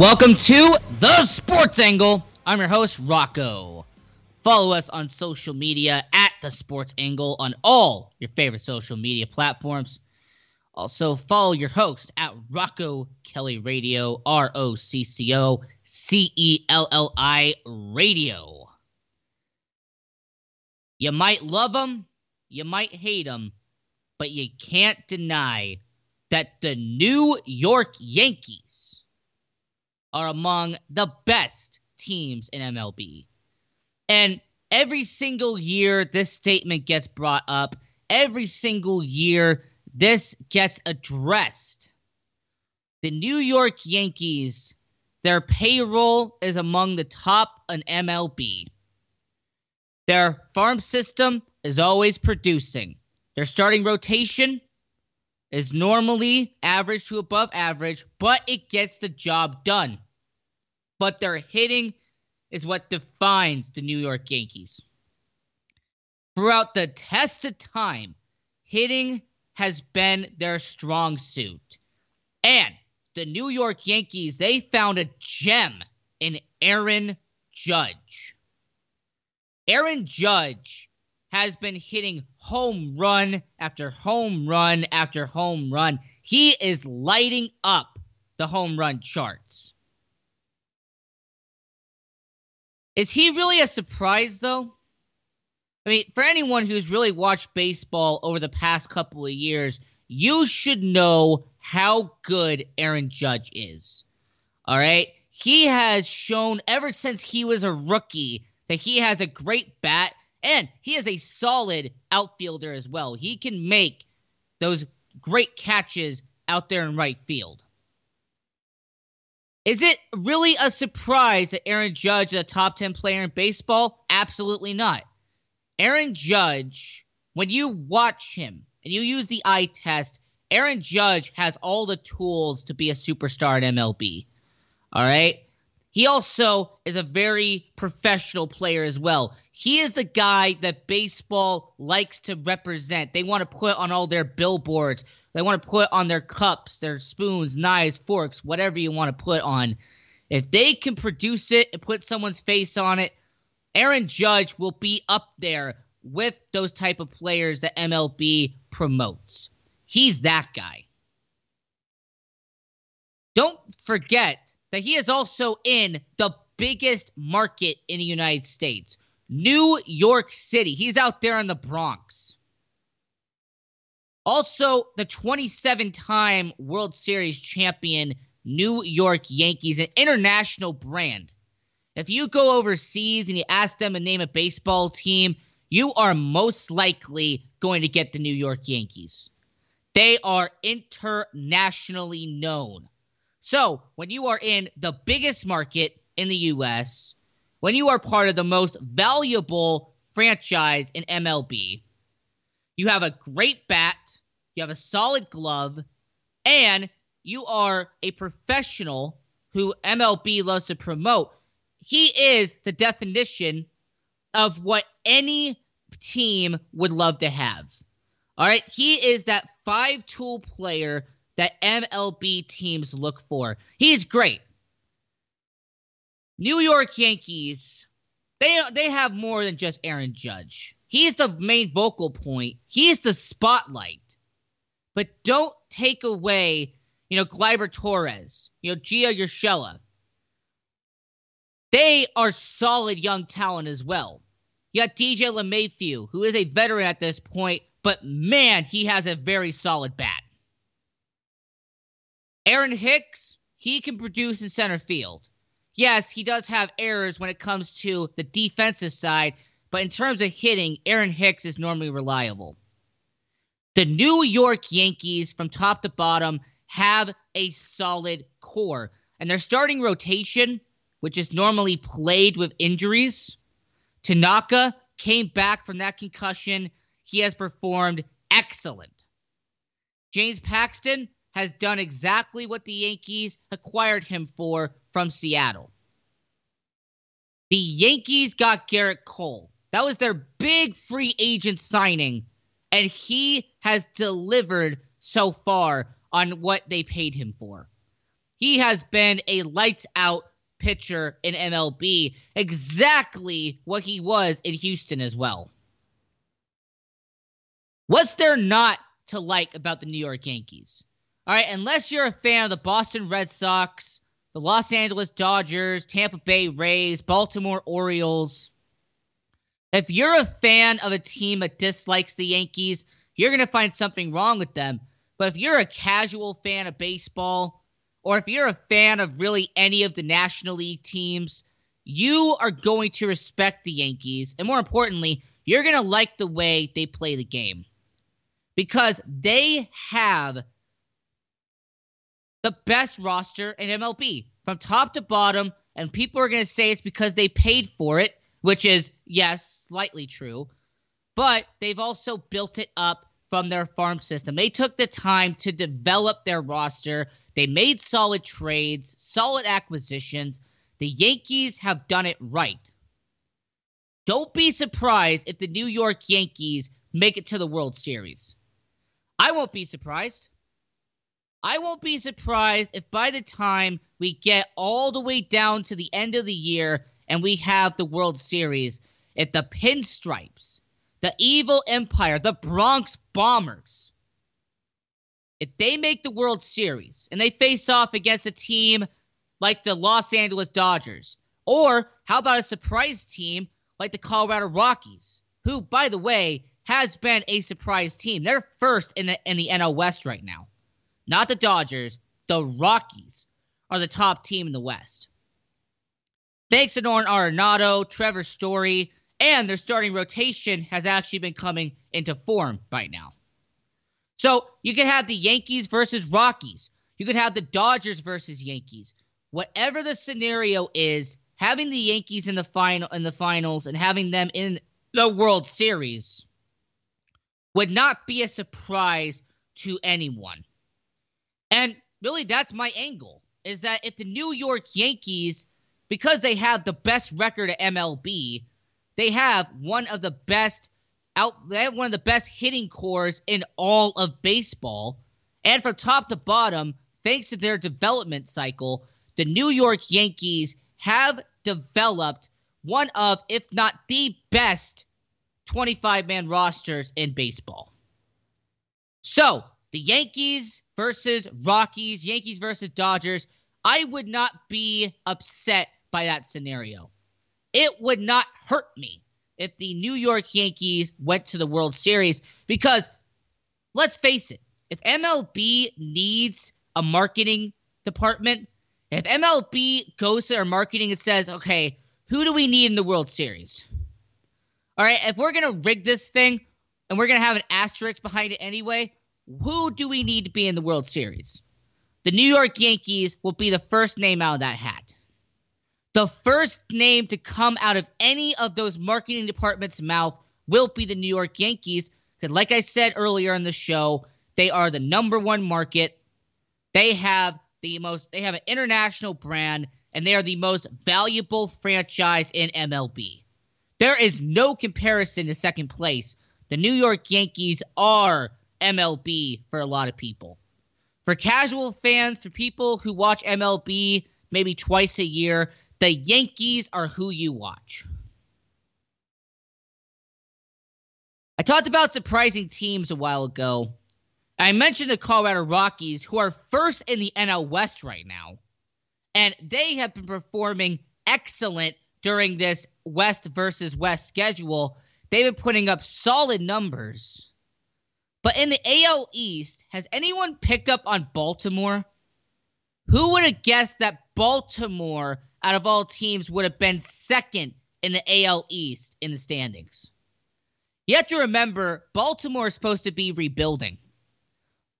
Welcome to The Sports Angle. I'm your host, Rocco. Follow us on social media at The Sports Angle on all your favorite social media platforms. Also, follow your host at Rocco Celli Radio, R O C C O C E L L I Radio. You might love him, you might hate him, but you can't deny that the New York Yankees are among the best teams in MLB. And every single year, this statement gets brought up. Every single year, this gets addressed. The New York Yankees, their payroll is among the top in MLB. Their farm system is always producing. Their starting rotation is normally average to above average, but it gets the job done. But their hitting is what defines the New York Yankees. Throughout the test of time, hitting has been their strong suit. And the New York Yankees, they found a gem in Aaron Judge. Aaron Judge has been hitting home run after home run after home run. He is lighting up the home run charts. Is he really a surprise, though? I mean, for anyone who's really watched baseball over the past couple of years, you should know how good Aaron Judge is. All right? He has shown ever since he was a rookie that he has a great bat and he is a solid outfielder as well. He can make those great catches out there in right field. Is it really a surprise that Aaron Judge is a top 10 player in baseball? Absolutely not. Aaron Judge, when you watch him and you use the eye test, Aaron Judge has all the tools to be a superstar at MLB. All right? He also is a very professional player as well. He is the guy that baseball likes to represent. They want to put on all their billboards. They want to put on their cups, their spoons, knives, forks, whatever you want to put on. If they can produce it and put someone's face on it, Aaron Judge will be up there with those type of players that MLB promotes. He's that guy. Don't forget that he is also in the biggest market in the United States, New York City. He's out there in the Bronx. Also, the 27 time World Series champion New York Yankees, an international brand. If you go overseas and you ask them to name a baseball team, you are most likely going to get the New York Yankees. They are internationally known. So, when you are in the biggest market in the US, when you are part of the most valuable franchise in MLB, you have a great bat, you have a solid glove, and you are a professional who MLB loves to promote. He is the definition of what any team would love to have. All right. He is that five tool player that MLB teams look for. He is great. New York Yankees, they they have more than just Aaron Judge. He's the main vocal point. He's the spotlight. But don't take away, you know, Gleyber Torres, you know, Gio Urshela. They are solid young talent as well. You got DJ LeMahieu, who is a veteran at this point, but man, he has a very solid bat. Aaron Hicks, he can produce in center field. Yes, he does have errors when it comes to the defensive side, but in terms of hitting, Aaron Hicks is normally reliable. The New York Yankees, from top to bottom, have a solid core. And their starting rotation, which is normally played with injuries, Tanaka came back from that concussion. He has performed excellent. James Paxton has done exactly what the Yankees acquired him for from Seattle. The Yankees got Gerrit Cole. That was their big free agent signing, and he has delivered so far on what they paid him for. He has been a lights out pitcher in MLB, exactly what he was in Houston as well. What's there not to like about the New York Yankees? All right, unless you're a fan of the Boston Red Sox, the Los Angeles Dodgers, Tampa Bay Rays, Baltimore Orioles, if you're a fan of a team that dislikes the Yankees, you're going to find something wrong with them. But if you're a casual fan of baseball, or if you're a fan of really any of the National League teams, you are going to respect the Yankees. And more importantly, you're going to like the way they play the game because they have the best roster in MLB from top to bottom. And people are going to say it's because they paid for it, which is, yes, slightly true. But they've also built it up from their farm system. They took the time to develop their roster. They made solid trades, solid acquisitions. The Yankees have done it right. Don't be surprised if the New York Yankees make it to the World Series. I won't be surprised. I won't be surprised if by the time we get all the way down to the end of the year and we have the World Series, if the pinstripes, the evil empire, the Bronx Bombers, if they make the World Series and they face off against a team like the Los Angeles Dodgers, or how about a surprise team like the Colorado Rockies, who, by the way, has been a surprise team. They're first in the in the NL West right now not the Dodgers, the Rockies are the top team in the West. Thanks to Nolan Arenado, Trevor Story, and their starting rotation has actually been coming into form right now. So you could have the Yankees versus Rockies. You could have the Dodgers versus Yankees. Whatever the scenario is, having the Yankees in the final in the finals and having them in the World Series would not be a surprise to anyone. And really, that's my angle is that if the New York Yankees, because they have the best record at MLB, they have one of the best out, they have one of the best hitting cores in all of baseball. And from top to bottom, thanks to their development cycle, the New York Yankees have developed one of, if not the best, 25 man rosters in baseball. So, the Yankees versus Rockies, Yankees versus Dodgers, I would not be upset by that scenario. It would not hurt me if the New York Yankees went to the World Series because let's face it, if MLB needs a marketing department, if MLB goes to their marketing and says, okay, who do we need in the World Series? All right, if we're going to rig this thing and we're going to have an asterisk behind it anyway, who do we need to be in the World Series? The New York Yankees will be the first name out of that hat. The first name to come out of any of those marketing departments' mouth will be the New York Yankees. Because, like I said earlier in the show, they are the number one market. They have the most, they have an international brand, and they are the most valuable franchise in MLB. There is no comparison to second place. The New York Yankees are MLB for a lot of people. For casual fans, for people who watch MLB maybe twice a year, the Yankees are who you watch. I talked about surprising teams a while ago. I mentioned the Colorado Rockies, who are first in the NL West right now. And they have been performing excellent during this West versus West schedule. They've been putting up solid numbers. But in the AL East, has anyone picked up on Baltimore? Who would have guessed that Baltimore, out of all teams, would have been second in the AL East in the standings? You have to remember, Baltimore is supposed to be rebuilding.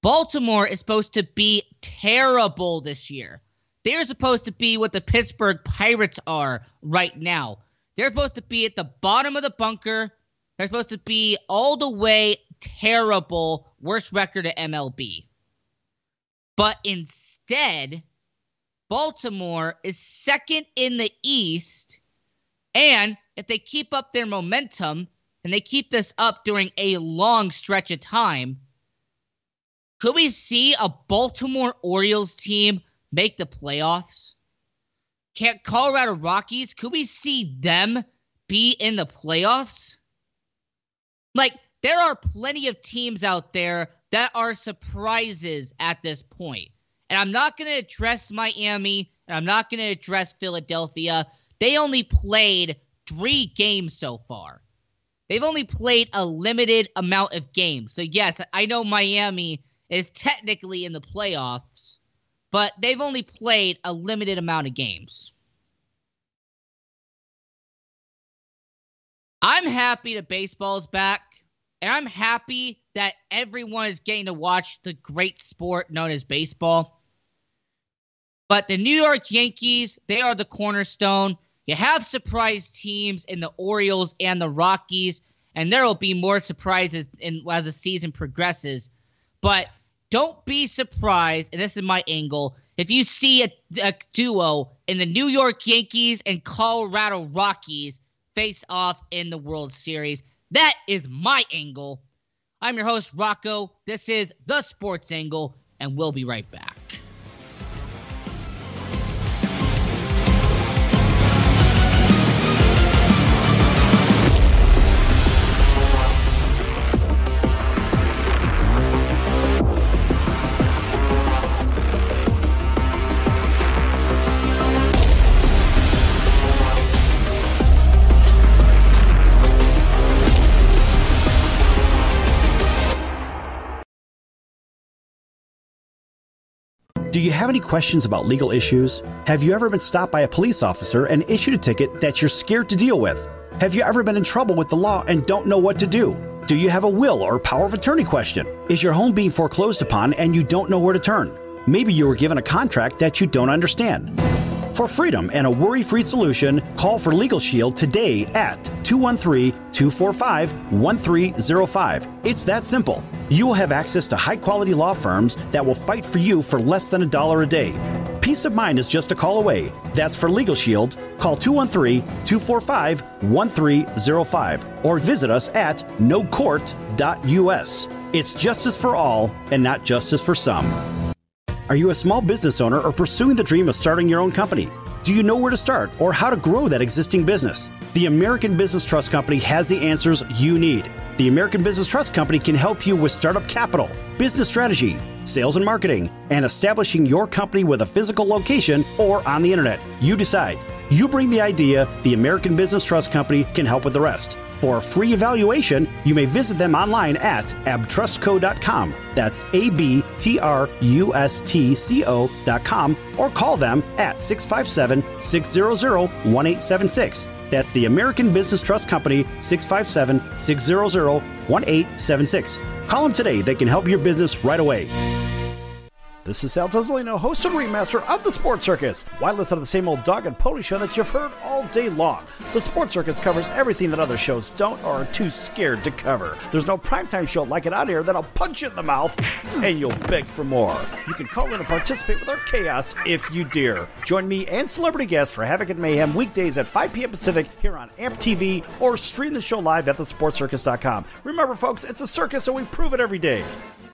Baltimore is supposed to be terrible this year. They're supposed to be what the Pittsburgh Pirates are right now. They're supposed to be at the bottom of the bunker. They're supposed to be all the way terrible, worst record at MLB. But instead, Baltimore is second in the East. And if they keep up their momentum and they keep this up during a long stretch of time, could we see a Baltimore Orioles team make the playoffs? Can Colorado Rockies, could we see them be in the playoffs? Like, there are plenty of teams out there that are surprises at this point. And I'm not going to address Miami and I'm not going to address Philadelphia. They only played three games so far. They've only played a limited amount of games. So, yes, I know Miami is technically in the playoffs, but they've only played a limited amount of games. I'm happy that baseball's back, and I'm happy that everyone is getting to watch the great sport known as baseball. But the New York Yankees, they are the cornerstone. You have surprise teams in the Orioles and the Rockies, and there will be more surprises in, as the season progresses. But don't be surprised, and this is my angle, if you see a, a duo in the New York Yankees and Colorado Rockies face off in the World Series. That is my angle. I'm your host, Rocco. This is The Sports Angle, and we'll be right back. Do you have any questions about legal issues? Have you ever been stopped by a police officer and issued a ticket that you're scared to deal with? Have you ever been in trouble with the law and don't know what to do? Do you have a will or power of attorney question? Is your home being foreclosed upon and you don't know where to turn? Maybe you were given a contract that you don't understand. For freedom and a worry free solution, call for Legal Shield today at 213 245 1305. It's that simple. You will have access to high quality law firms that will fight for you for less than a dollar a day. Peace of mind is just a call away. That's for Legal Shield. Call 213 245 1305 or visit us at nocourt.us. It's justice for all and not justice for some. Are you a small business owner or pursuing the dream of starting your own company? Do you know where to start or how to grow that existing business? The American Business Trust Company has the answers you need. The American Business Trust Company can help you with startup capital, business strategy, sales and marketing, and establishing your company with a physical location or on the internet. You decide. You bring the idea, the American Business Trust Company can help with the rest. For a free evaluation, you may visit them online at abtrustco.com. That's A B T R U S T C O.com or call them at 657 600 1876. That's the American Business Trust Company, 657 600 1876. Call them today. They can help your business right away. This is Sal Tuzolino, host and remaster of The Sports Circus. Why listen to the same old dog and pony show that you've heard all day long? The Sports Circus covers everything that other shows don't or are too scared to cover. There's no primetime show like it out here that'll punch you in the mouth and you'll beg for more. You can call in and participate with our chaos if you dare. Join me and celebrity guests for Havoc and Mayhem weekdays at 5 p.m. Pacific here on AMP TV or stream the show live at thesportcircus.com. Remember, folks, it's a circus, so we prove it every day.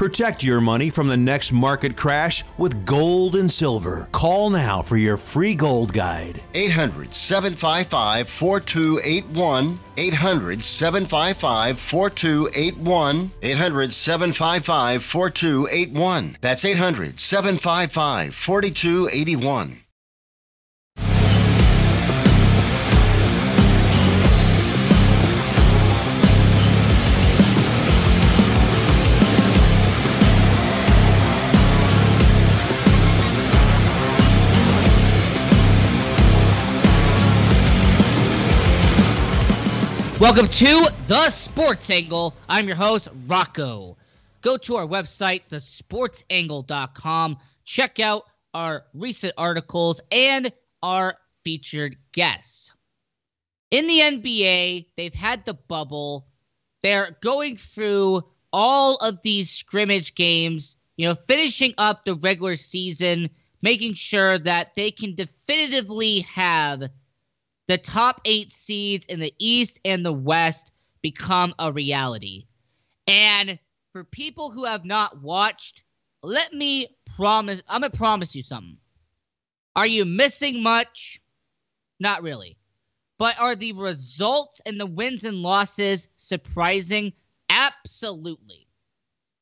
Protect your money from the next market crash with gold and silver. Call now for your free gold guide. 800 755 4281. 800 755 4281. 800 755 4281. That's 800 755 4281. Welcome to The Sports Angle. I'm your host, Rocco. Go to our website, thesportsangle.com. Check out our recent articles and our featured guests. In the NBA, they've had the bubble. They're going through all of these scrimmage games, you know, finishing up the regular season, making sure that they can definitively have the top eight seeds in the East and the West become a reality. And for people who have not watched, let me promise I'm gonna promise you something. Are you missing much? Not really. But are the results and the wins and losses surprising? Absolutely.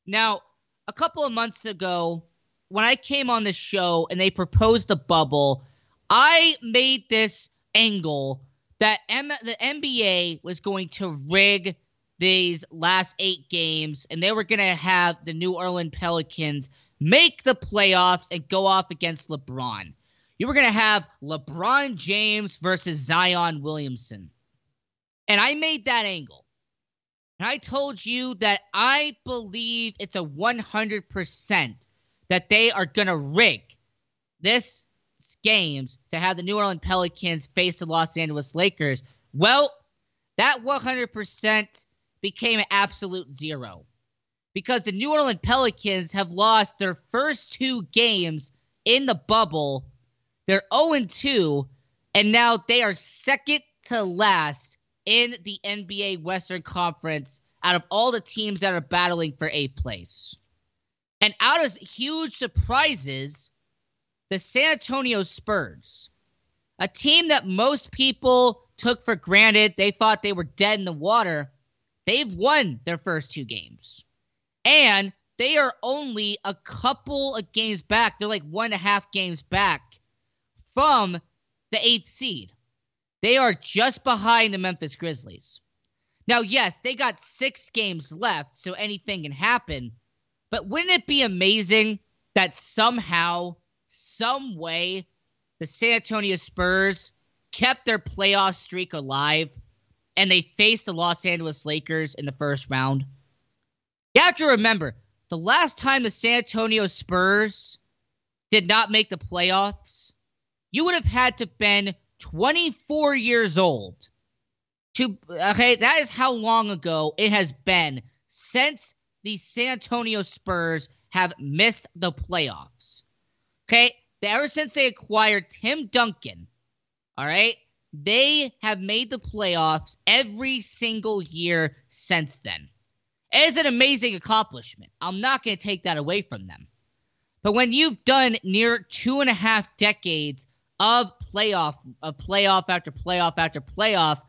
Now, a couple of months ago, when I came on the show and they proposed a bubble, I made this angle that M- the NBA was going to rig these last eight games and they were going to have the New Orleans Pelicans make the playoffs and go off against LeBron. You were going to have LeBron James versus Zion Williamson. And I made that angle. And I told you that I believe it's a 100% that they are going to rig this games to have the New Orleans Pelicans face the Los Angeles Lakers. Well, that 100% became an absolute zero because the New Orleans Pelicans have lost their first two games in the bubble. They're 0 2, and now they are second to last in the NBA Western Conference out of all the teams that are battling for eighth place. And out of huge surprises, the San Antonio Spurs, a team that most people took for granted, they thought they were dead in the water. They've won their first two games. And they are only a couple of games back. They're like one and a half games back from the eighth seed. They are just behind the Memphis Grizzlies. Now, yes, they got six games left, so anything can happen. But wouldn't it be amazing that somehow some way the San Antonio Spurs kept their playoff streak alive and they faced the Los Angeles Lakers in the first round. You have to remember the last time the San Antonio Spurs did not make the playoffs, you would have had to been 24 years old. To okay, that is how long ago it has been since the San Antonio Spurs have missed the playoffs. Okay, ever since they acquired Tim Duncan, all right, they have made the playoffs every single year since then. It is an amazing accomplishment. I'm not going to take that away from them. But when you've done near two and a half decades of playoff, of playoff after playoff after playoff,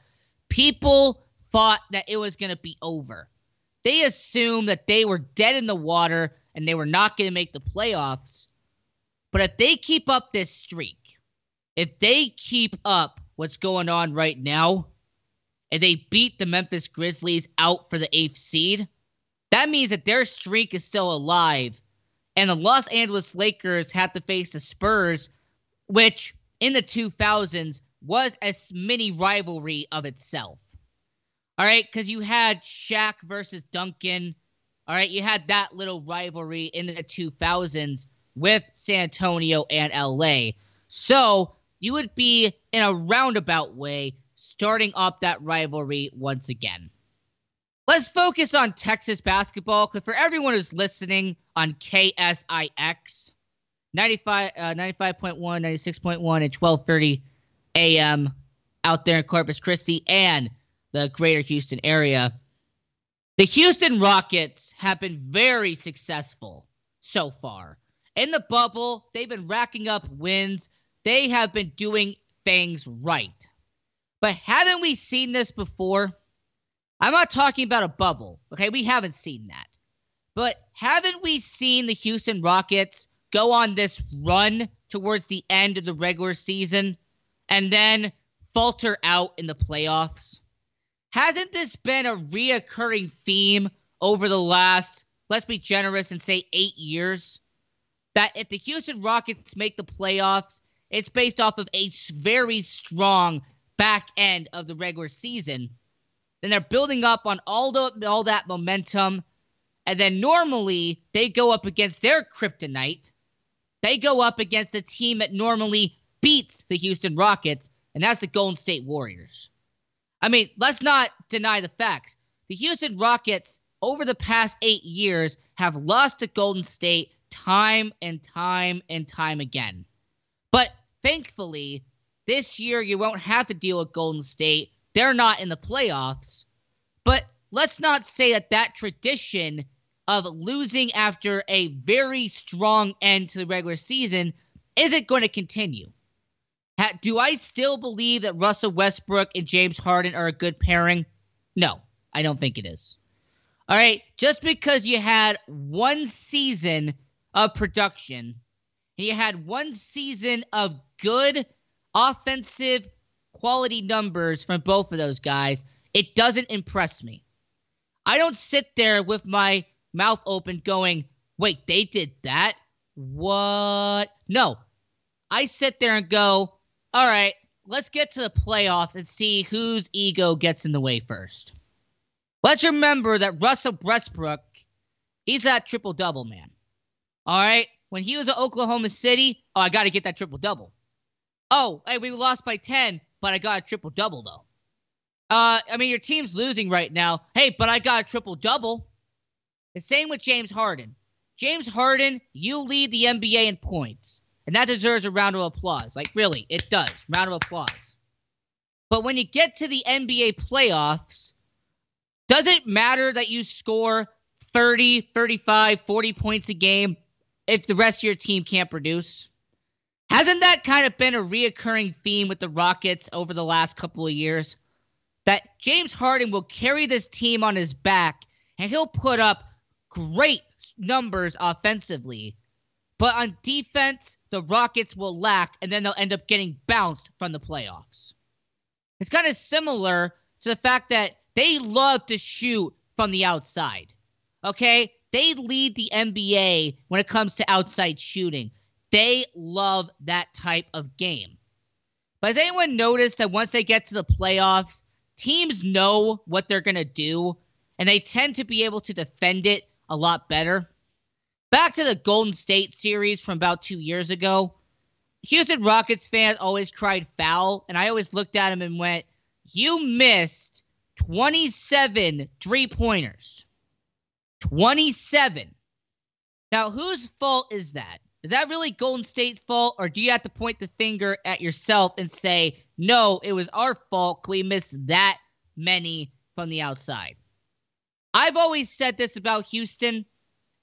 people thought that it was going to be over. They assumed that they were dead in the water and they were not going to make the playoffs. But if they keep up this streak, if they keep up what's going on right now, and they beat the Memphis Grizzlies out for the eighth seed, that means that their streak is still alive. And the Los Angeles Lakers have to face the Spurs, which in the 2000s was a mini rivalry of itself. All right, because you had Shaq versus Duncan. All right, you had that little rivalry in the 2000s with San Antonio and LA. So you would be in a roundabout way starting up that rivalry once again. Let's focus on Texas basketball because for everyone who's listening on KSIX, 95, uh, 95.1, 96.1, and 1230 AM out there in Corpus Christi and the greater Houston area, the Houston Rockets have been very successful so far. In the bubble, they've been racking up wins. They have been doing things right. But haven't we seen this before? I'm not talking about a bubble, okay? We haven't seen that. But haven't we seen the Houston Rockets go on this run towards the end of the regular season and then falter out in the playoffs? Hasn't this been a reoccurring theme over the last, let's be generous and say eight years? That if the Houston Rockets make the playoffs, it's based off of a very strong back end of the regular season. Then they're building up on all the all that momentum, and then normally they go up against their kryptonite. They go up against a team that normally beats the Houston Rockets, and that's the Golden State Warriors. I mean, let's not deny the facts. The Houston Rockets, over the past eight years, have lost to Golden State time and time and time again. But thankfully, this year you won't have to deal with Golden State. They're not in the playoffs. But let's not say that that tradition of losing after a very strong end to the regular season isn't going to continue. Do I still believe that Russell Westbrook and James Harden are a good pairing? No, I don't think it is. All right, just because you had one season of production He had one season of good offensive quality numbers from both of those guys, it doesn't impress me. I don't sit there with my mouth open going, wait, they did that? What? No. I sit there and go, all right, let's get to the playoffs and see whose ego gets in the way first. Let's remember that Russell Westbrook, he's that triple double man. All right. When he was at Oklahoma City, oh, I got to get that triple double. Oh, hey, we lost by 10, but I got a triple double, though. Uh, I mean, your team's losing right now. Hey, but I got a triple double. The same with James Harden. James Harden, you lead the NBA in points. And that deserves a round of applause. Like, really, it does. Round of applause. But when you get to the NBA playoffs, does it matter that you score 30, 35, 40 points a game if the rest of your team can't produce? Hasn't that kind of been a reoccurring theme with the Rockets over the last couple of years? That James Harden will carry this team on his back and he'll put up great numbers offensively. But on defense, the Rockets will lack, and then they'll end up getting bounced from the playoffs. It's kind of similar to the fact that they love to shoot from the outside. Okay? They lead the NBA when it comes to outside shooting. They love that type of game. But has anyone noticed that once they get to the playoffs, teams know what they're going to do, and they tend to be able to defend it a lot better? Back to the Golden State series from about two years ago. Houston Rockets fans always cried foul, and I always looked at him and went, You missed 27 three pointers. 27. Now, whose fault is that? Is that really Golden State's fault, or do you have to point the finger at yourself and say, no, it was our fault? We missed that many from the outside. I've always said this about Houston,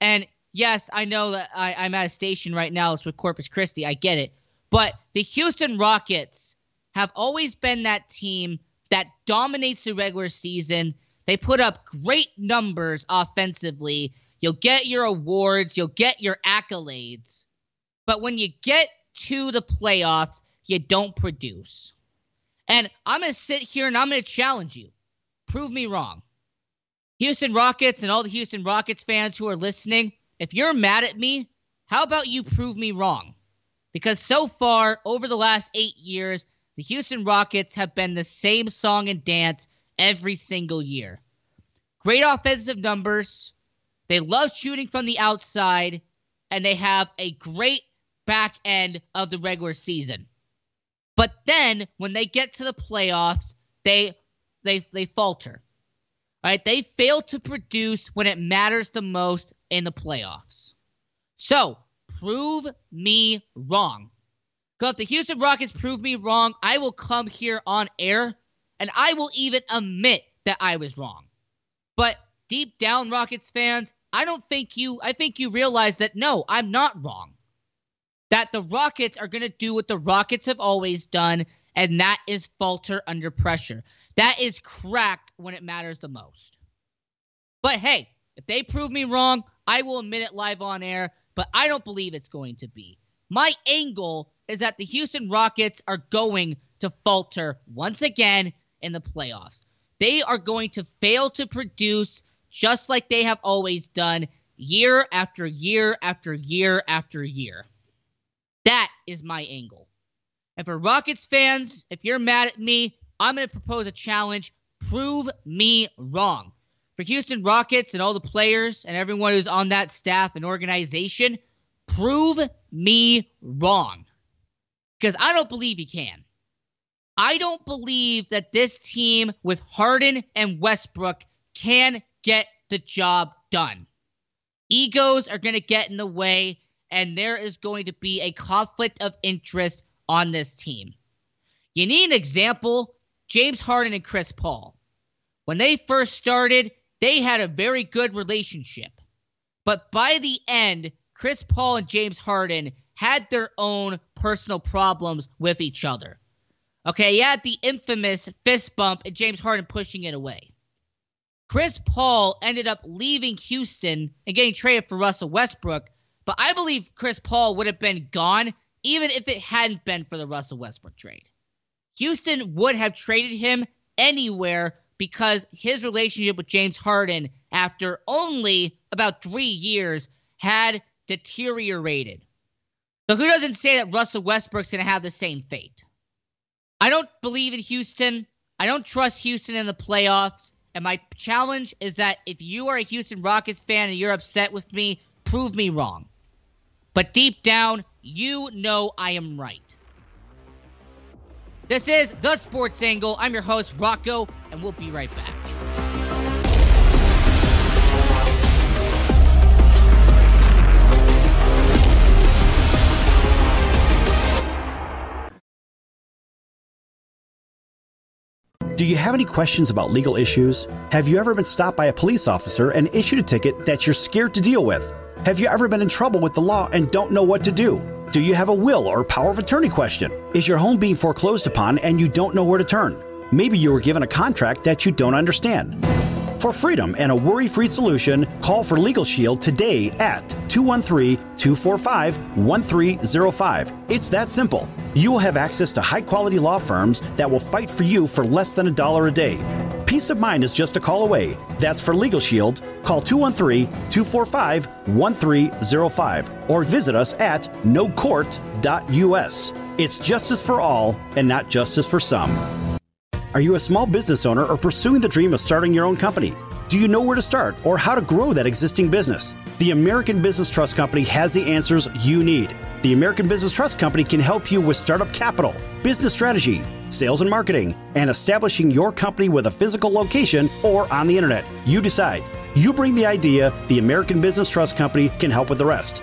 and yes, I know that I, am at a station right now. It's with Corpus Christi. I get it. But the Houston Rockets have always been that team that dominates the regular season. They put up great numbers offensively. You'll get your awards, you'll get your accolades. But when you get to the playoffs, you don't produce. And I'm going to sit here and I'm going to challenge you. Prove me wrong. Houston Rockets and all the Houston Rockets fans who are listening, if you're mad at me, how about you prove me wrong? Because so far, over the last eight years, the Houston Rockets have been the same song and dance every single year. Great offensive numbers. They love shooting from the outside. and they have a great back end of the regular season. But then when they get to the playoffs, they they they falter. Right? They fail to produce when it matters the most in the playoffs. So, prove me wrong. Because if the Houston Rockets prove me wrong, I will come here on air and I will even admit that I was wrong. But deep down, Rockets fans, I don't think you, I think you realize that no, I'm not wrong. That the Rockets are going to do what the Rockets have always done, and that is falter under pressure. That is crack when it matters the most. But hey, if they prove me wrong, I will admit it live on air, but I don't believe it's going to be. My angle is that the Houston Rockets are going to falter once again in the playoffs. They are going to fail to produce just like they have always done year after year after year after year. That is my angle. And for Rockets fans, if you're mad at me, I'm going to propose a challenge. Prove me wrong. For Houston Rockets and all the players and everyone who's on that staff and organization, prove me wrong. Because I don't believe you can. I don't believe that this team with Harden and Westbrook can get the job done. Egos are going to get in the way, and there is going to be a conflict of interest on this team. You need an example James Harden and Chris Paul. When they first started, they had a very good relationship. But by the end, Chris Paul and James Harden had their own personal problems with each other. Okay, had the infamous fist bump and James Harden pushing it away. Chris Paul ended up leaving Houston and getting traded for Russell Westbrook, but I believe Chris Paul would have been gone even if it hadn't been for the Russell Westbrook trade. Houston would have traded him anywhere because his relationship with James Harden after only about three years had deteriorated. So who doesn't say that Russell Westbrook's going to have the same fate? I don't believe in Houston. I don't trust Houston in the playoffs. And my challenge is that if you are a Houston Rockets fan and you're upset with me, prove me wrong. But deep down, you know I am right. This is The Sports Angle. I'm your host, Rocco, and we'll be right back. Do you have any questions about legal issues? Have you ever been stopped by a police officer and issued a ticket that you're scared to deal with? Have you ever been in trouble with the law and don't know what to do? Do you have a will or power of attorney question? Is your home being foreclosed upon and you don't know where to turn? Maybe you were given a contract that you don't understand. For freedom and a worry free solution, call for Legal Shield today at 213 245 1305. It's that simple. You will have access to high quality law firms that will fight for you for less than a dollar a day. Peace of mind is just a call away. That's for Legal Shield. Call 213 245 1305 or visit us at nocourt.us. It's justice for all and not justice for some. Are you a small business owner or pursuing the dream of starting your own company? Do you know where to start or how to grow that existing business? The American Business Trust Company has the answers you need. The American Business Trust Company can help you with startup capital, business strategy, sales and marketing, and establishing your company with a physical location or on the internet. You decide. You bring the idea, the American Business Trust Company can help with the rest.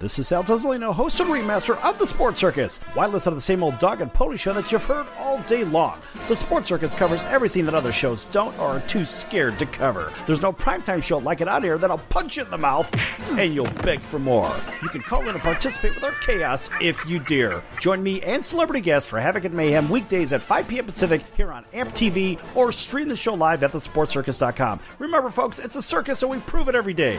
This is Sal Tuzolino, host and remaster of The Sports Circus. Why listen to the same old dog and pony show that you've heard all day long? The Sports Circus covers everything that other shows don't or are too scared to cover. There's no primetime show like it out here that'll punch you in the mouth and you'll beg for more. You can call in and participate with our chaos if you dare. Join me and celebrity guests for Havoc and Mayhem weekdays at 5 p.m. Pacific here on AMP TV or stream the show live at thesportcircus.com. Remember, folks, it's a circus and we prove it every day.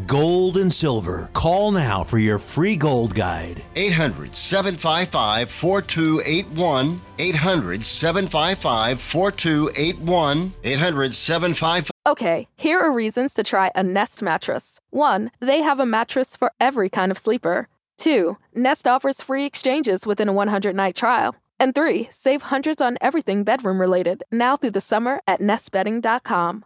gold and silver. Call now for your free gold guide. 800 755 4281. 800 755 4281. 800 755 Okay, here are reasons to try a Nest mattress. One, they have a mattress for every kind of sleeper. Two, Nest offers free exchanges within a 100 night trial. And three, save hundreds on everything bedroom related now through the summer at nestbedding.com.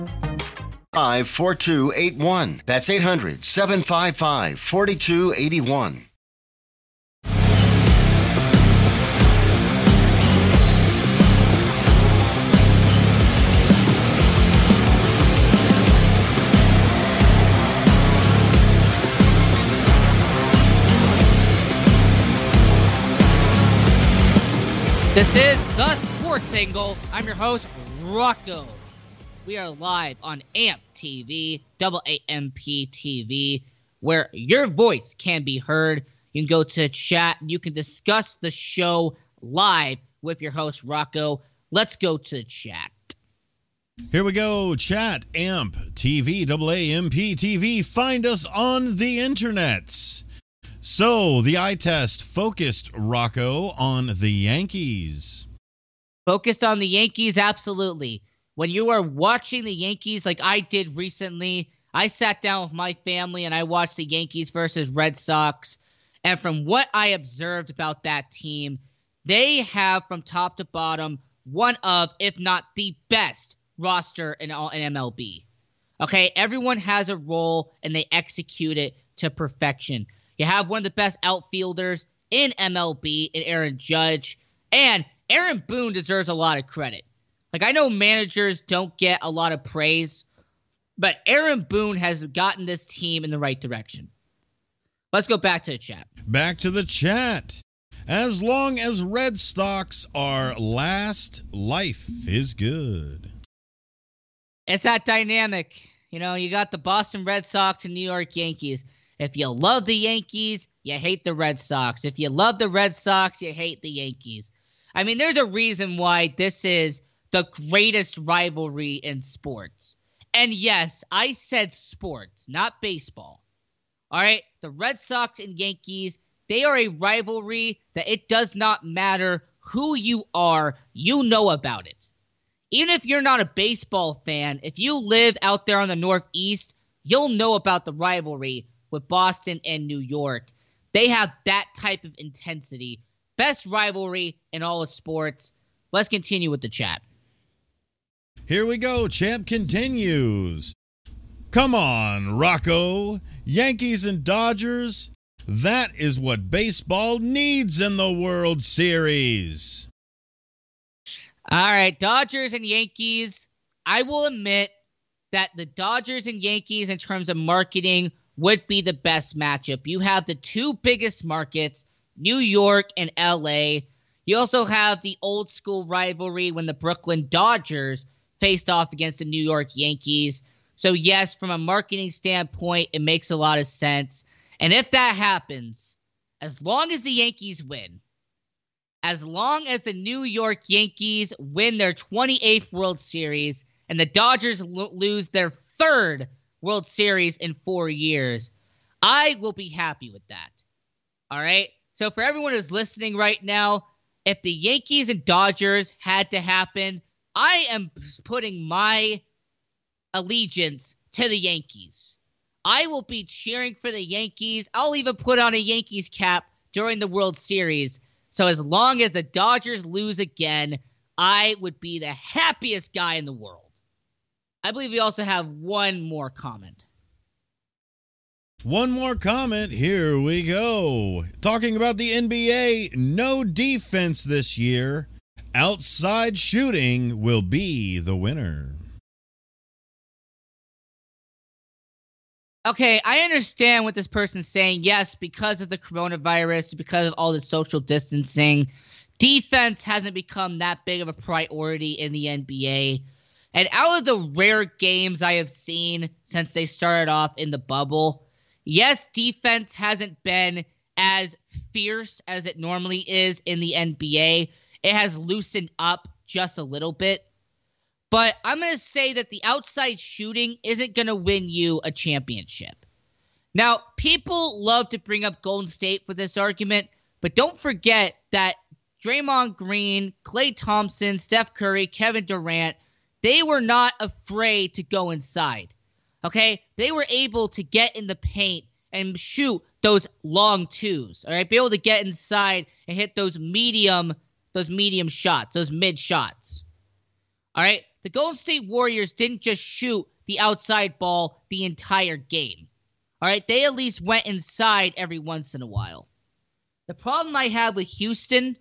4281. That's 800 755 4281. This is the Sports Angle. I'm your host, Rocco. We are live on AMP TV, double AMP TV, where your voice can be heard. You can go to chat. You can discuss the show live with your host, Rocco. Let's go to chat. Here we go. Chat, AMP TV, double AMP TV. Find us on the internets. So, the eye test focused Rocco on the Yankees. Focused on the Yankees, absolutely. When you are watching the Yankees, like I did recently, I sat down with my family and I watched the Yankees versus Red Sox. And from what I observed about that team, they have from top to bottom one of, if not the best roster in all in MLB. Okay, everyone has a role and they execute it to perfection. You have one of the best outfielders in MLB in Aaron Judge, and Aaron Boone deserves a lot of credit. Like I know managers don't get a lot of praise, but Aaron Boone has gotten this team in the right direction. Let's go back to the chat. Back to the chat. As long as Red Stocks are last, life is good. It's that dynamic. You know, you got the Boston Red Sox and New York Yankees. If you love the Yankees, you hate the Red Sox. If you love the Red Sox, you hate the Yankees. I mean, there's a reason why this is the greatest rivalry in sports. And yes, I said sports, not baseball. All right, the Red Sox and Yankees, they are a rivalry that it does not matter who you are, you know about it. Even if you're not a baseball fan, if you live out there on the Northeast, you'll know about the rivalry with Boston and New York. They have that type of intensity. Best rivalry in all of sports. Let's continue with the chat. Here we go. Champ continues. Come on, Rocco. Yankees and Dodgers. That is what baseball needs in the World Series. All right, Dodgers and Yankees. I will admit that the Dodgers and Yankees, in terms of marketing, would be the best matchup. You have the two biggest markets, New York and LA. You also have the old school rivalry when the Brooklyn Dodgers faced off against the New York Yankees. So, yes, from a marketing standpoint, it makes a lot of sense. And if that happens, as long as the Yankees win, as long as the New York Yankees win their 28th World Series and the Dodgers lo- lose their third World Series in four years, I will be happy with that. All right. So for everyone who's listening right now, if the Yankees and Dodgers had to happen, I am putting my allegiance to the Yankees. I will be cheering for the Yankees. I'll even put on a Yankees cap during the World Series. So as long as the Dodgers lose again, I would be the happiest guy in the world. I believe we also have one more comment. One more comment. Here we go. Talking about the NBA, no defense this year. Outside shooting will be the winner. Okay, I understand what this person's saying. Yes, because of the coronavirus, because of all the social distancing, defense hasn't become that big of a priority in the NBA. And out of the rare games I have seen since they started off in the bubble, yes, defense hasn't been as fierce as it normally is in the NBA. It has loosened up just a little bit. But I'm going to say that the outside shooting isn't going to win you a championship. Now, people love to bring up Golden State for this argument, but don't forget that Draymond Green, Klay Thompson, Steph Curry, Kevin Durant, they were not afraid to go inside. Okay? They were able to get in the paint and shoot those long twos. All right? Be able to get inside and hit those medium those medium shots, those mid shots. All right? The Golden State Warriors didn't just shoot the outside ball the entire game. All right, they at least went inside every once in a while. The problem I have with Houston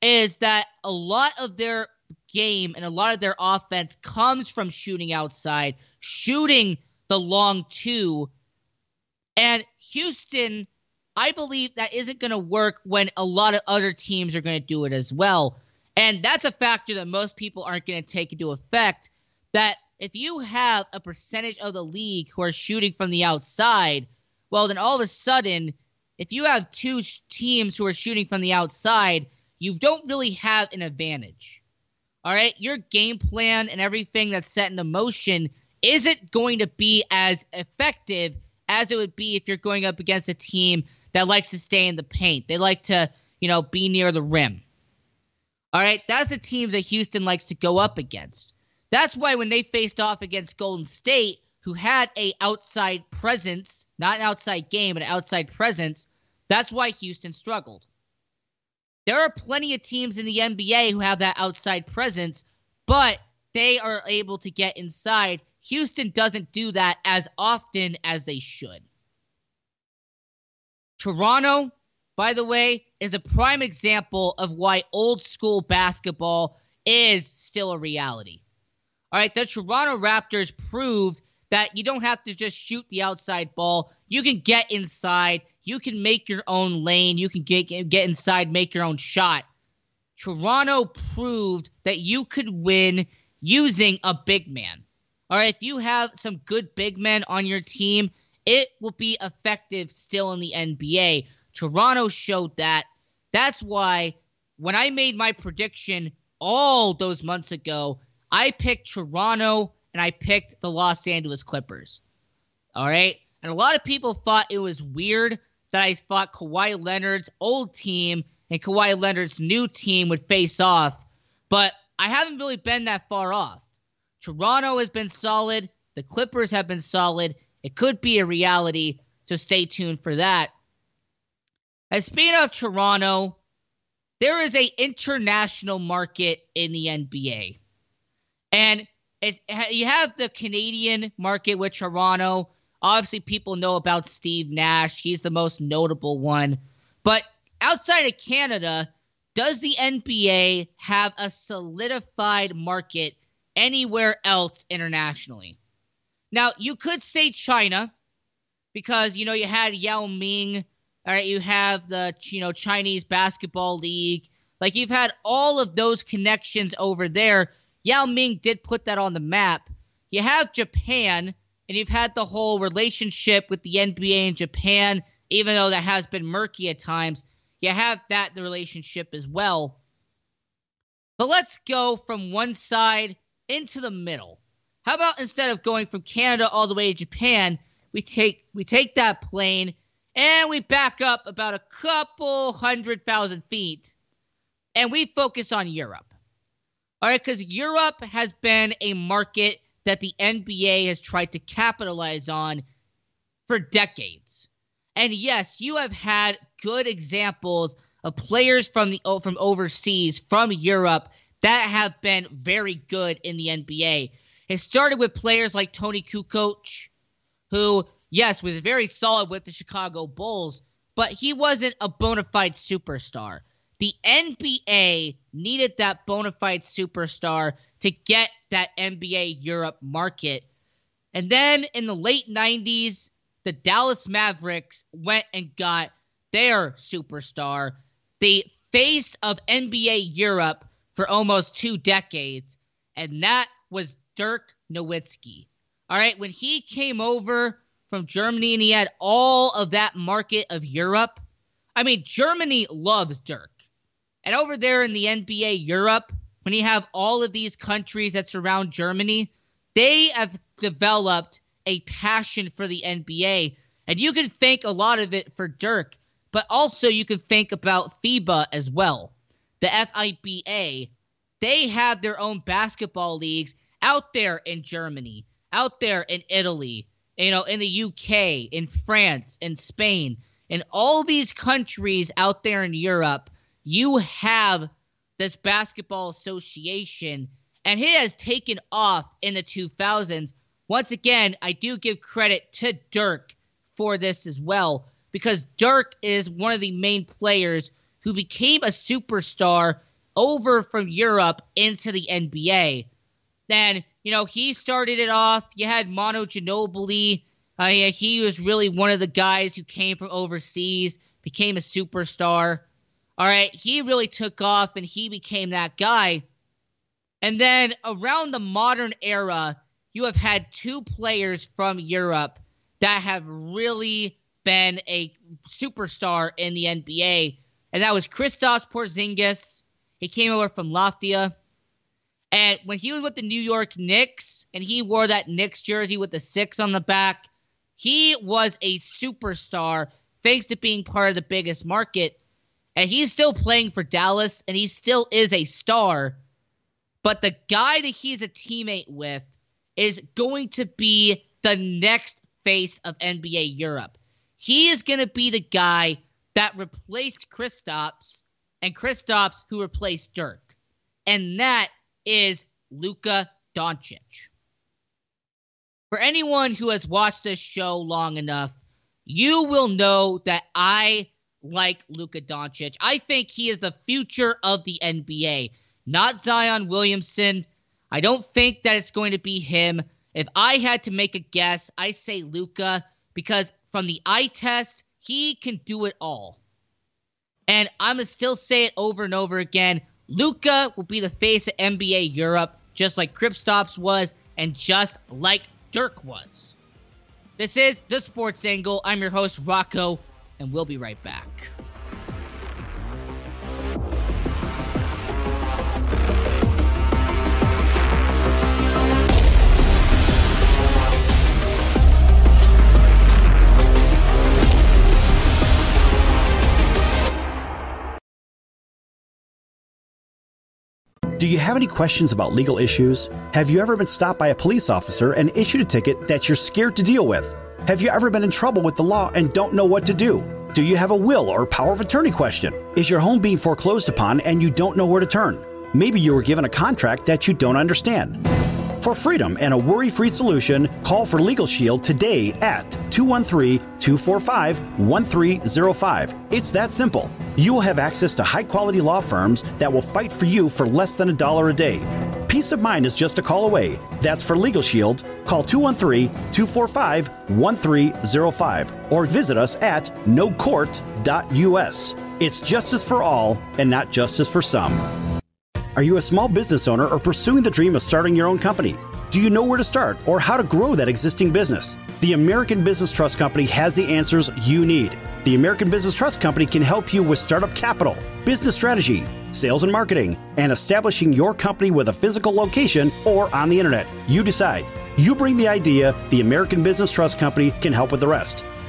is that a lot of their game and a lot of their offense comes from shooting outside, shooting the long two. And Houston, I believe that isn't going to work when a lot of other teams are going to do it as well. And that's a factor that most people aren't going to take into effect. That if you have a percentage of the league who are shooting from the outside, well, then all of a sudden, if you have two teams who are shooting from the outside, you don't really have an advantage. All right? Your game plan and everything that's set into motion isn't going to be as effective as it would be if you're going up against a team that likes to stay in the paint. They like to, you know, be near the rim. All right, that's the teams that Houston likes to go up against. That's why when they faced off against Golden State, who had a outside presence, not an outside game, but an outside presence, that's why Houston struggled. There are plenty of teams in the NBA who have that outside presence, but they are able to get inside. Houston doesn't do that as often as they should. Toronto, by the way, is a prime example of why old school basketball is still a reality. All right, the Toronto Raptors proved that you don't have to just shoot the outside ball. You can get inside. You can make your own lane. You can get get inside, make your own shot. Toronto proved that you could win using a big man. All right, if you have some good big men on your team, it will be effective still in the NBA. Toronto showed that. That's why when I made my prediction all those months ago, I picked Toronto and I picked the Los Angeles Clippers. All right. And a lot of people thought it was weird that I thought Kawhi Leonard's old team and Kawhi Leonard's new team would face off. But I haven't really been that far off. Toronto has been solid. The Clippers have been solid. It could be a reality. So stay tuned for that. As speaking of Toronto, there is a international market in the NBA, and it, you have the Canadian market with Toronto. Obviously, people know about Steve Nash; he's the most notable one. But outside of Canada, does the NBA have a solidified market anywhere else internationally? Now, you could say China, because you know you had Yao Ming all right, you have the you know Chinese basketball league. Like you've had all of those connections over there. Yao Ming did put that on the map. You have Japan, and you've had the whole relationship with the NBA in Japan, even though that has been murky at times. You have that the relationship as well. But let's go from one side into the middle. How about instead of going from Canada all the way to Japan, we take we take that plane and we back up about a couple hundred thousand feet and we focus on Europe. All right, because Europe has been a market that the NBA has tried to capitalize on for decades. And yes, you have had good examples of players from the from overseas, from Europe, that have been very good in the NBA. It started with players like Toni Kukoc, who, yes, was very solid with the Chicago Bulls, but he wasn't a bona fide superstar. The NBA needed that bona fide superstar to get that NBA Europe market. And then in the late 90s, the Dallas Mavericks went and got their superstar, the face of NBA Europe for almost two decades, and that was Dirk Nowitzki. All right, when he came over from Germany and he had all of that market of Europe, I mean, Germany loves Dirk. And over there in the NBA Europe, when you have all of these countries that surround Germany, they have developed a passion for the NBA. And you can thank a lot of it for Dirk, but also you can think about FIBA as well. The FIBA, they have their own basketball leagues out there in Germany, out there in Italy, you know, in the UK, in France, in Spain, in all these countries out there in Europe, you have this basketball association, and it has taken off in the 2000s. Once again, I do give credit to Dirk for this as well, because Dirk is one of the main players who became a superstar over from Europe into the NBA. Then, you know, he started it off. You had Manu Ginobili. Uh, yeah, he was really one of the guys who came from overseas, became a superstar. All right, he really took off and he became that guy. And then around the modern era, you have had two players from Europe that have really been a superstar in the NBA, and that was Kristaps Porzingis. He came over from Latvia. And when he was with the New York Knicks and he wore that Knicks jersey with the six on the back, he was a superstar thanks to being part of the biggest market. And he's still playing for Dallas and he still is a star. But the guy that he's a teammate with is going to be the next face of NBA Europe. He is going to be the guy that replaced Kristaps and Kristaps who replaced Dirk. And that is Luka Doncic. For anyone who has watched this show long enough, you will know that I like Luka Doncic. I think he is the future of the NBA, not Zion Williamson. I don't think that it's going to be him. If I had to make a guess, I say Luka because from the eye test, he can do it all. And I'm going to still say it over and over again. Luka will be the face of NBA Europe, just like Kristaps was, and just like Dirk was. This is The Sports Angle. I'm your host, Rocco, and we'll be right back. Do you have any questions about legal issues? Have you ever been stopped by a police officer and issued a ticket that you're scared to deal with? Have you ever been in trouble with the law and don't know what to do? Do you have a will or power of attorney question? Is your home being foreclosed upon and you don't know where to turn? Maybe you were given a contract that you don't understand. For freedom and a worry free solution, call for Legal Shield today at 213 245 1305. It's that simple. You will have access to high quality law firms that will fight for you for less than a dollar a day. Peace of mind is just a call away. That's for Legal Shield. Call 213 245 1305 or visit us at nocourt.us. It's justice for all and not justice for some. Are you a small business owner or pursuing the dream of starting your own company? Do you know where to start or how to grow that existing business? The American Business Trust Company has the answers you need. The American Business Trust Company can help you with startup capital, business strategy, sales and marketing, and establishing your company with a physical location or on the internet. You decide. You bring the idea, the American Business Trust Company can help with the rest.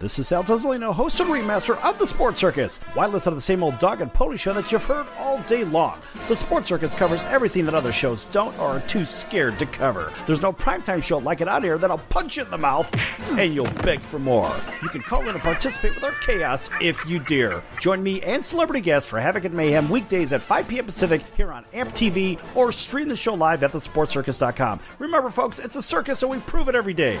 This is Sal Tuzolino, host and remaster of The Sports Circus. Why listen to the same old dog and pony show that you've heard all day long? The Sports Circus covers everything that other shows don't or are too scared to cover. There's no primetime show like it out here that'll punch you in the mouth and you'll beg for more. You can call in and participate with our chaos if you dare. Join me and celebrity guests for Havoc and Mayhem weekdays at 5 p.m. Pacific here on AMP TV or stream the show live at thesportcircus.com. Remember, folks, it's a circus and we prove it every day.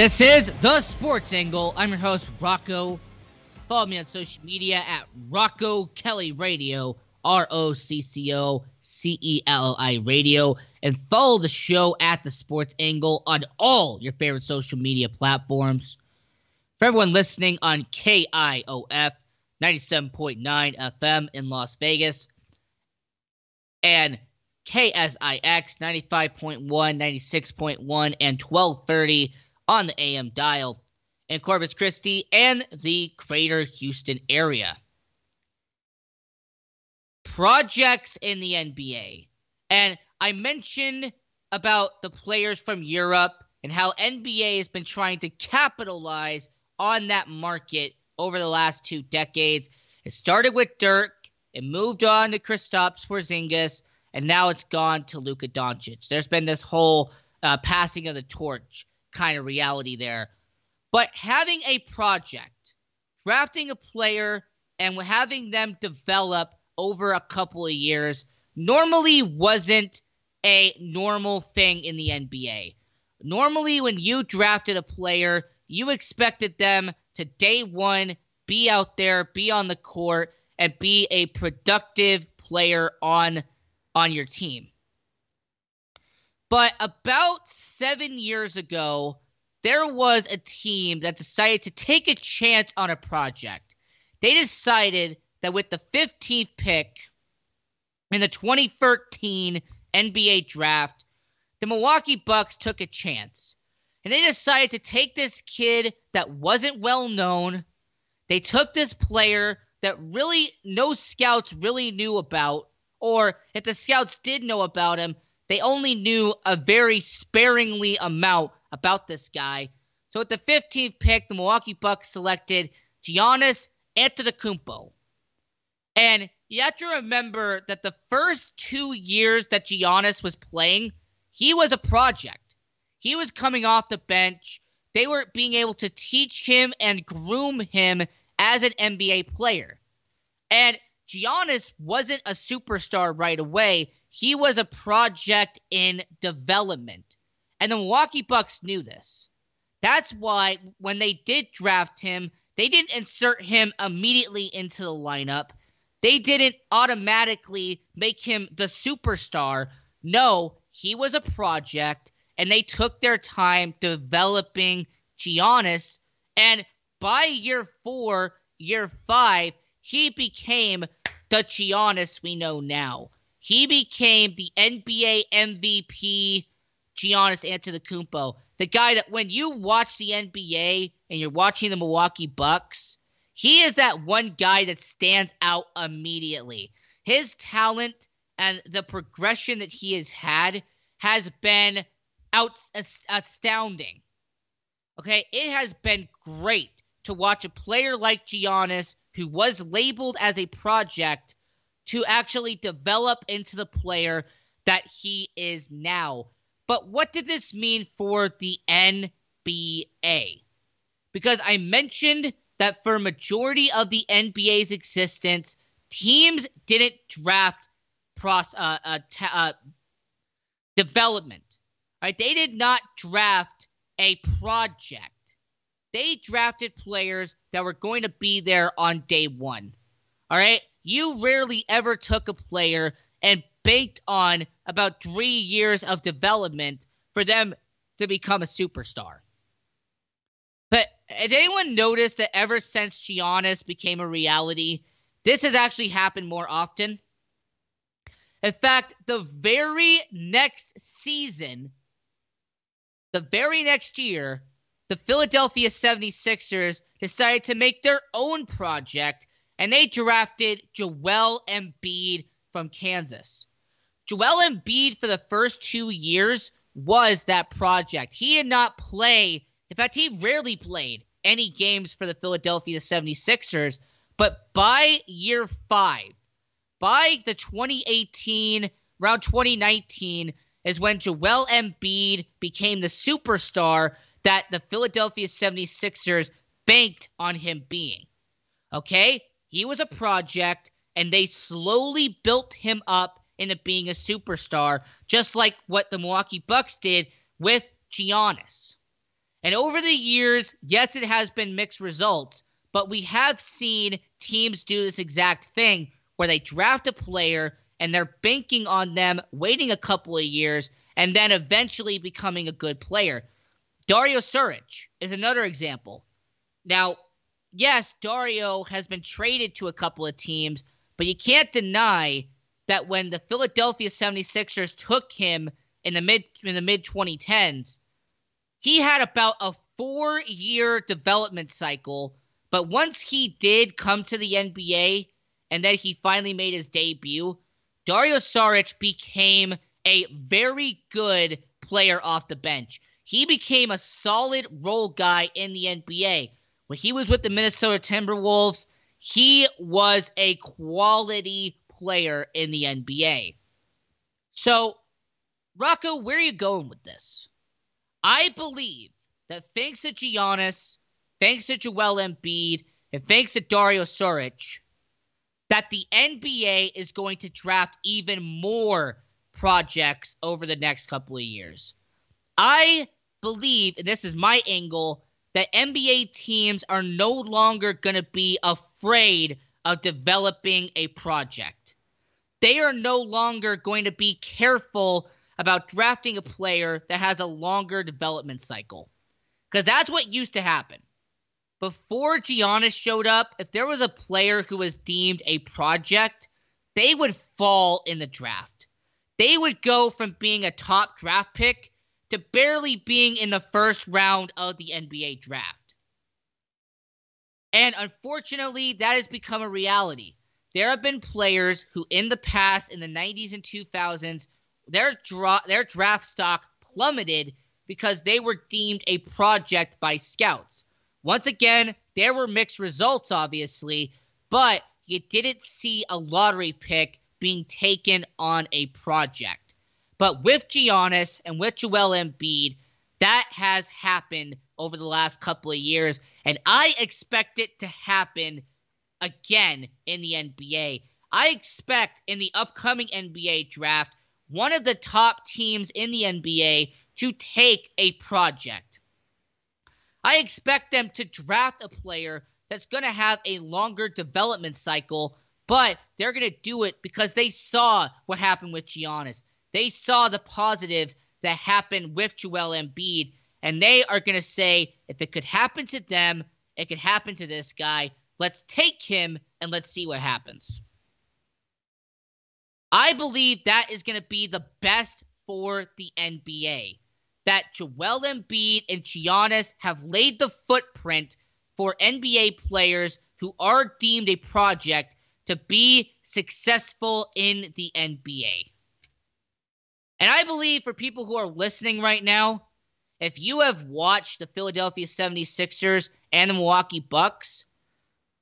This is The Sports Angle. I'm your host, Rocco. Follow me on social media at Rocco Celli Radio, R O C C O C E L I Radio, and follow the show at The Sports Angle on all your favorite social media platforms. For everyone listening on KIOF 97.9 FM in Las Vegas and KSIX 95.1, 96.1, and 1230 on the AM dial in Corpus Christi and the greater Houston area. Projects in the NBA. And I mentioned about the players from Europe and how NBA has been trying to capitalize on that market over the last two decades. It started with Dirk, it moved on to Kristaps Porzingis, and now it's gone to Luka Doncic. There's been this whole uh, passing of the torch kind of reality there. But having a project, drafting a player, and having them develop over a couple of years normally wasn't a normal thing in the NBA. Normally, when you drafted a player, you expected them to day one be out there, be on the court, and be a productive player on on your team. But about seven years ago, there was a team that decided to take a chance on a project. They decided that with the 15th pick in the 2013 NBA draft, the Milwaukee Bucks took a chance. And they decided to take this kid that wasn't well known. They took this player that really no scouts really knew about, or if the scouts did know about him, they only knew a very sparingly amount about this guy. So at the 15th pick, the Milwaukee Bucks selected Giannis Antetokounmpo. And you have to remember that the first two years that Giannis was playing, he was a project. He was coming off the bench. They were being able to teach him and groom him as an NBA player. And Giannis wasn't a superstar right away. He was a project in development. And the Milwaukee Bucks knew this. That's why when they did draft him, they didn't insert him immediately into the lineup. They didn't automatically make him the superstar. No, he was a project, and they took their time developing Giannis. And by year four, year five, he became the Giannis we know now. He became the NBA MVP Giannis Antetokounmpo. The guy that when you watch the NBA and you're watching the Milwaukee Bucks, he is that one guy that stands out immediately. His talent and the progression that he has had has been out astounding. Okay, it has been great to watch a player like Giannis, who was labeled as a project, to actually develop into the player that he is now. But what did this mean for the NBA? Because I mentioned that for majority of the NBA's existence, teams didn't draft pros, uh, uh, ta- uh, development. Right? They did not draft a project. They drafted players that were going to be there on day one. All right? You rarely ever took a player and banked on about three years of development for them to become a superstar. But has anyone noticed that ever since Giannis became a reality, this has actually happened more often? In fact, the very next season, the very next year, the Philadelphia 76ers decided to make their own project and they drafted Joel Embiid from Kansas. Joel Embiid, for the first two years, was that project. He did not play, in fact, he rarely played any games for the Philadelphia 76ers. But by year five, by the 2018, around 2019, is when Joel Embiid became the superstar that the Philadelphia 76ers banked on him being. Okay? He was a project, and they slowly built him up into being a superstar, just like what the Milwaukee Bucks did with Giannis. And over the years, yes, it has been mixed results, but we have seen teams do this exact thing where they draft a player and they're banking on them waiting a couple of years and then eventually becoming a good player. Dario Saric is another example. Now, yes, Dario has been traded to a couple of teams, but you can't deny that when the Philadelphia 76ers took him in the mid in the mid 2010s, he had about a 4-year development cycle, but once he did come to the NBA, and then he finally made his debut, Dario Saric became a very good player off the bench. He became a solid role guy in the NBA. When he was with the Minnesota Timberwolves, he was a quality player in the NBA. So, Rocco, where are you going with this? I believe that thanks to Giannis, thanks to Joel Embiid, and thanks to Dario Saric, that the NBA is going to draft even more projects over the next couple of years. I believe, and this is my angle, that NBA teams are no longer going to be afraid of developing a project. They are no longer going to be careful about drafting a player that has a longer development cycle. Because that's what used to happen before Giannis showed up, if there was a player who was deemed a project, they would fall in the draft. They would go from being a top draft pick to barely being in the first round of the NBA draft. And unfortunately, that has become a reality. There have been players who, in the past, in the 90s and 2000s, their, dra- their draft stock plummeted because they were deemed a project by scouts. Once again, there were mixed results, obviously, but you didn't see a lottery pick being taken on a project. But with Giannis and with Joel Embiid, that has happened over the last couple of years, and I expect it to happen again in the NBA. I expect in the upcoming NBA draft, one of the top teams in the NBA to take a project. I expect them to draft a player that's going to have a longer development cycle, but they're going to do it because they saw what happened with Giannis. They saw the positives that happened with Joel Embiid, and they are going to say if it could happen to them, it could happen to this guy. Let's take him and let's see what happens. I believe that is going to be the best for the NBA. That Joel Embiid and Giannis have laid the footprint for NBA players who are deemed a project to be successful in the NBA. And I believe for people who are listening right now, if you have watched the Philadelphia 76ers and the Milwaukee Bucks,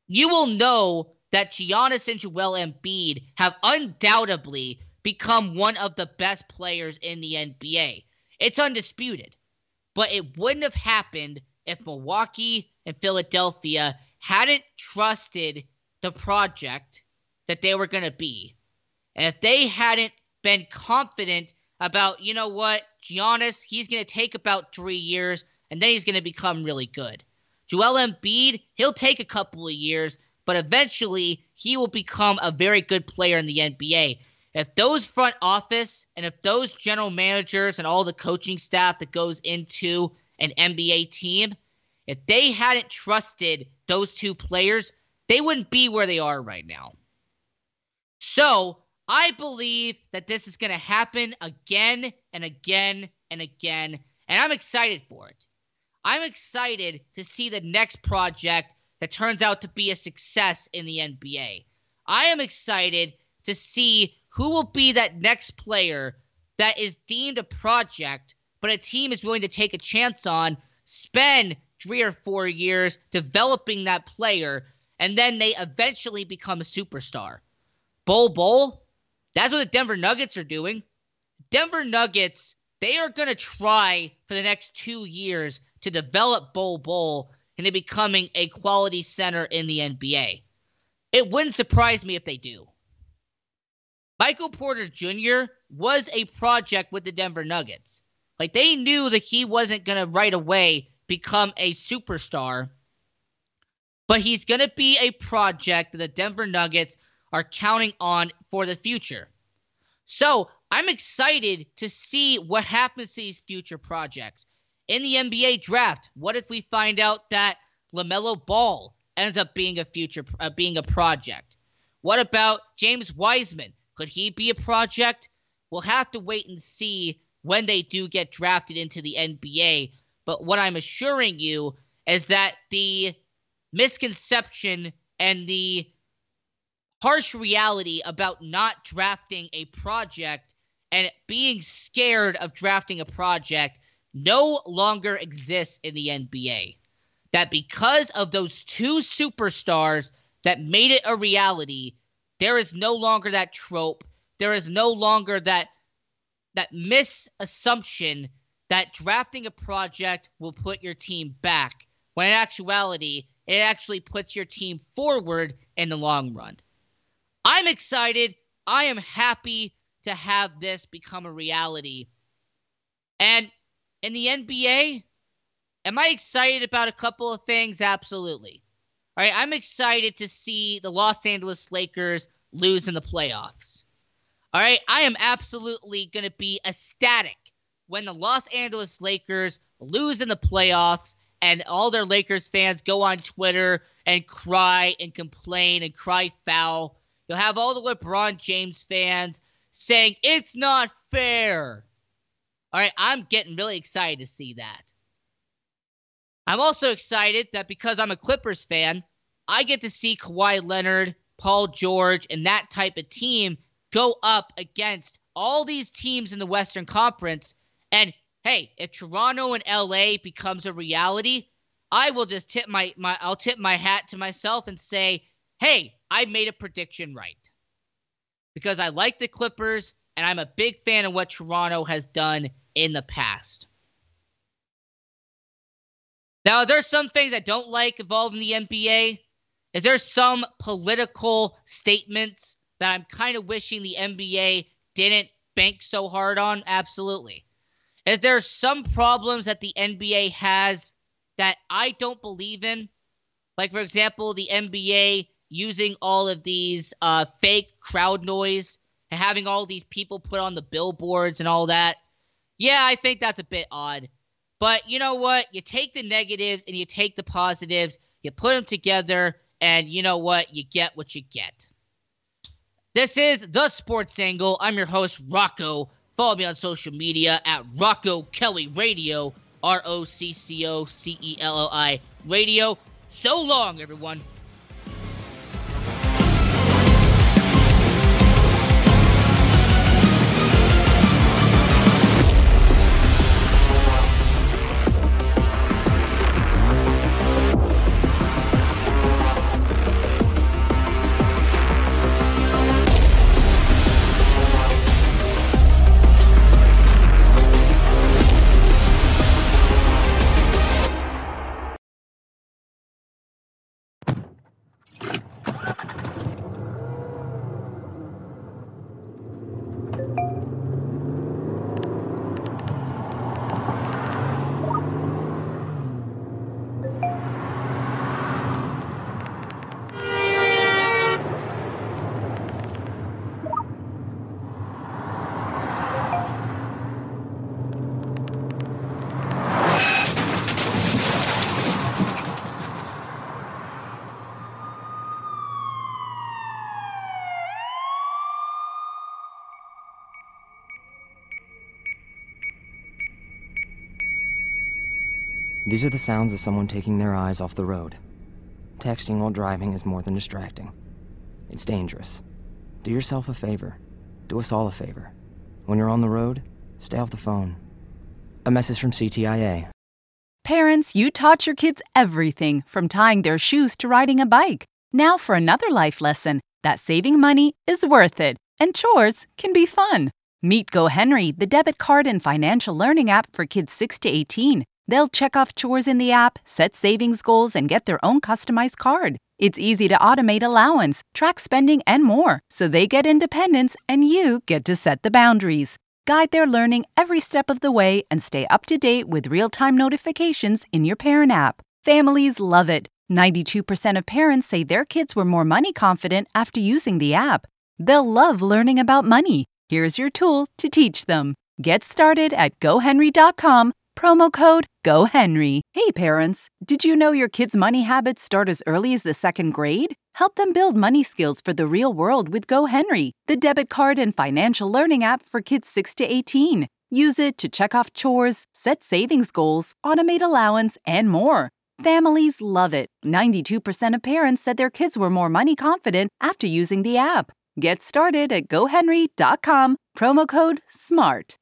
you will know that Giannis and Joel Embiid have undoubtedly become one of the best players in the NBA. It's undisputed. But it wouldn't have happened if Milwaukee and Philadelphia hadn't trusted the project that they were going to be. And if they hadn't been confident about, you know what, Giannis, he's going to take about three years and then he's going to become really good. Joel Embiid, he'll take a couple of years, but eventually he will become a very good player in the NBA. If those front office and if those general managers and all the coaching staff that goes into an NBA team, if they hadn't trusted those two players, they wouldn't be where they are right now. So I believe that this is going to happen again and again and again, and I'm excited for it. I'm excited to see the next project that turns out to be a success in the NBA. I am excited to see who will be that next player that is deemed a project, but a team is willing to take a chance on, spend three or four years developing that player, and then they eventually become a superstar. Bol Bol, that's what the Denver Nuggets are doing. Denver Nuggets, they are going to try for the next two years to develop Bol Bol into becoming a quality center in the NBA. It wouldn't surprise me if they do. Michael Porter Jr. was a project with the Denver Nuggets. Like they knew that he wasn't going to right away become a superstar, but he's going to be a project that the Denver Nuggets are counting on for the future. So I'm excited to see what happens to these future projects in the NBA draft, what if we find out that LaMelo Ball ends up being a future uh, being a project? What about James Wiseman? Could he be a project? We'll have to wait and see when they do get drafted into the NBA. But what I'm assuring you is that the misconception and the harsh reality about not drafting a project and being scared of drafting a project no longer exists in the NBA. That because of those two superstars that made it a reality, there is no longer that trope. There is no longer that that misassumption that drafting a project will put your team back. When in actuality, it actually puts your team forward in the long run. I'm excited. I am happy to have this become a reality. And in the NBA, am I excited about a couple of things? Absolutely. All right, I'm excited to see the Los Angeles Lakers lose in the playoffs. All right, I am absolutely going to be ecstatic when the Los Angeles Lakers lose in the playoffs and all their Lakers fans go on Twitter and cry and complain and cry foul. You'll have all the LeBron James fans saying, It's not fair. All right, I'm getting really excited to see that. I'm also excited that because I'm a Clippers fan, I get to see Kawhi Leonard, Paul George, and that type of team go up against all these teams in the Western Conference. And hey, if Toronto and LA becomes a reality, I will just tip my, my I'll tip my hat to myself and say, hey, I made a prediction right. Because I like the Clippers and I'm a big fan of what Toronto has done in the past. Now, there's some things I don't like involving the NBA. Is there some political statements that I'm kind of wishing the NBA didn't bank so hard on? Absolutely. Is there some problems that the NBA has that I don't believe in? Like, for example, the NBA using all of these uh, fake crowd noise and having all these people put on the billboards and all that. Yeah, I think that's a bit odd. But you know what? You take the negatives and you take the positives. You put them together, and you know what? You get what you get. This is the Sports Angle. I'm your host, Rocco. Follow me on social media at Rocco Celli Radio, R O C C O C E L O I Radio. So long, everyone. These are the sounds of someone taking their eyes off the road. Texting while driving is more than distracting. It's dangerous. Do yourself a favor. Do us all a favor. When you're on the road, stay off the phone. A message from CTIA. Parents, you taught your kids everything from tying their shoes to riding a bike. Now for another life lesson that saving money is worth it and chores can be fun. Meet GoHenry, the debit card and financial learning app for kids 6 to 18. They'll check off chores in the app, set savings goals, and get their own customized card. It's easy to automate allowance, track spending, and more, so they get independence and you get to set the boundaries. Guide their learning every step of the way and stay up to date with real time notifications in your parent app. Families love it. 92% of parents say their kids were more money confident after using the app. They'll love learning about money. Here's your tool to teach them. Get started at gohenry.com Promo code GoHenry. Hey parents, did you know your kids' money habits start as early as the second grade? Help them build money skills for the real world with GoHenry, the debit card and financial learning app for kids 6 to 18. Use it to check off chores, set savings goals, automate allowance, and more. Families love it. 92% of parents said their kids were more money confident after using the app. Get started at gohenry.com, promo code SMART.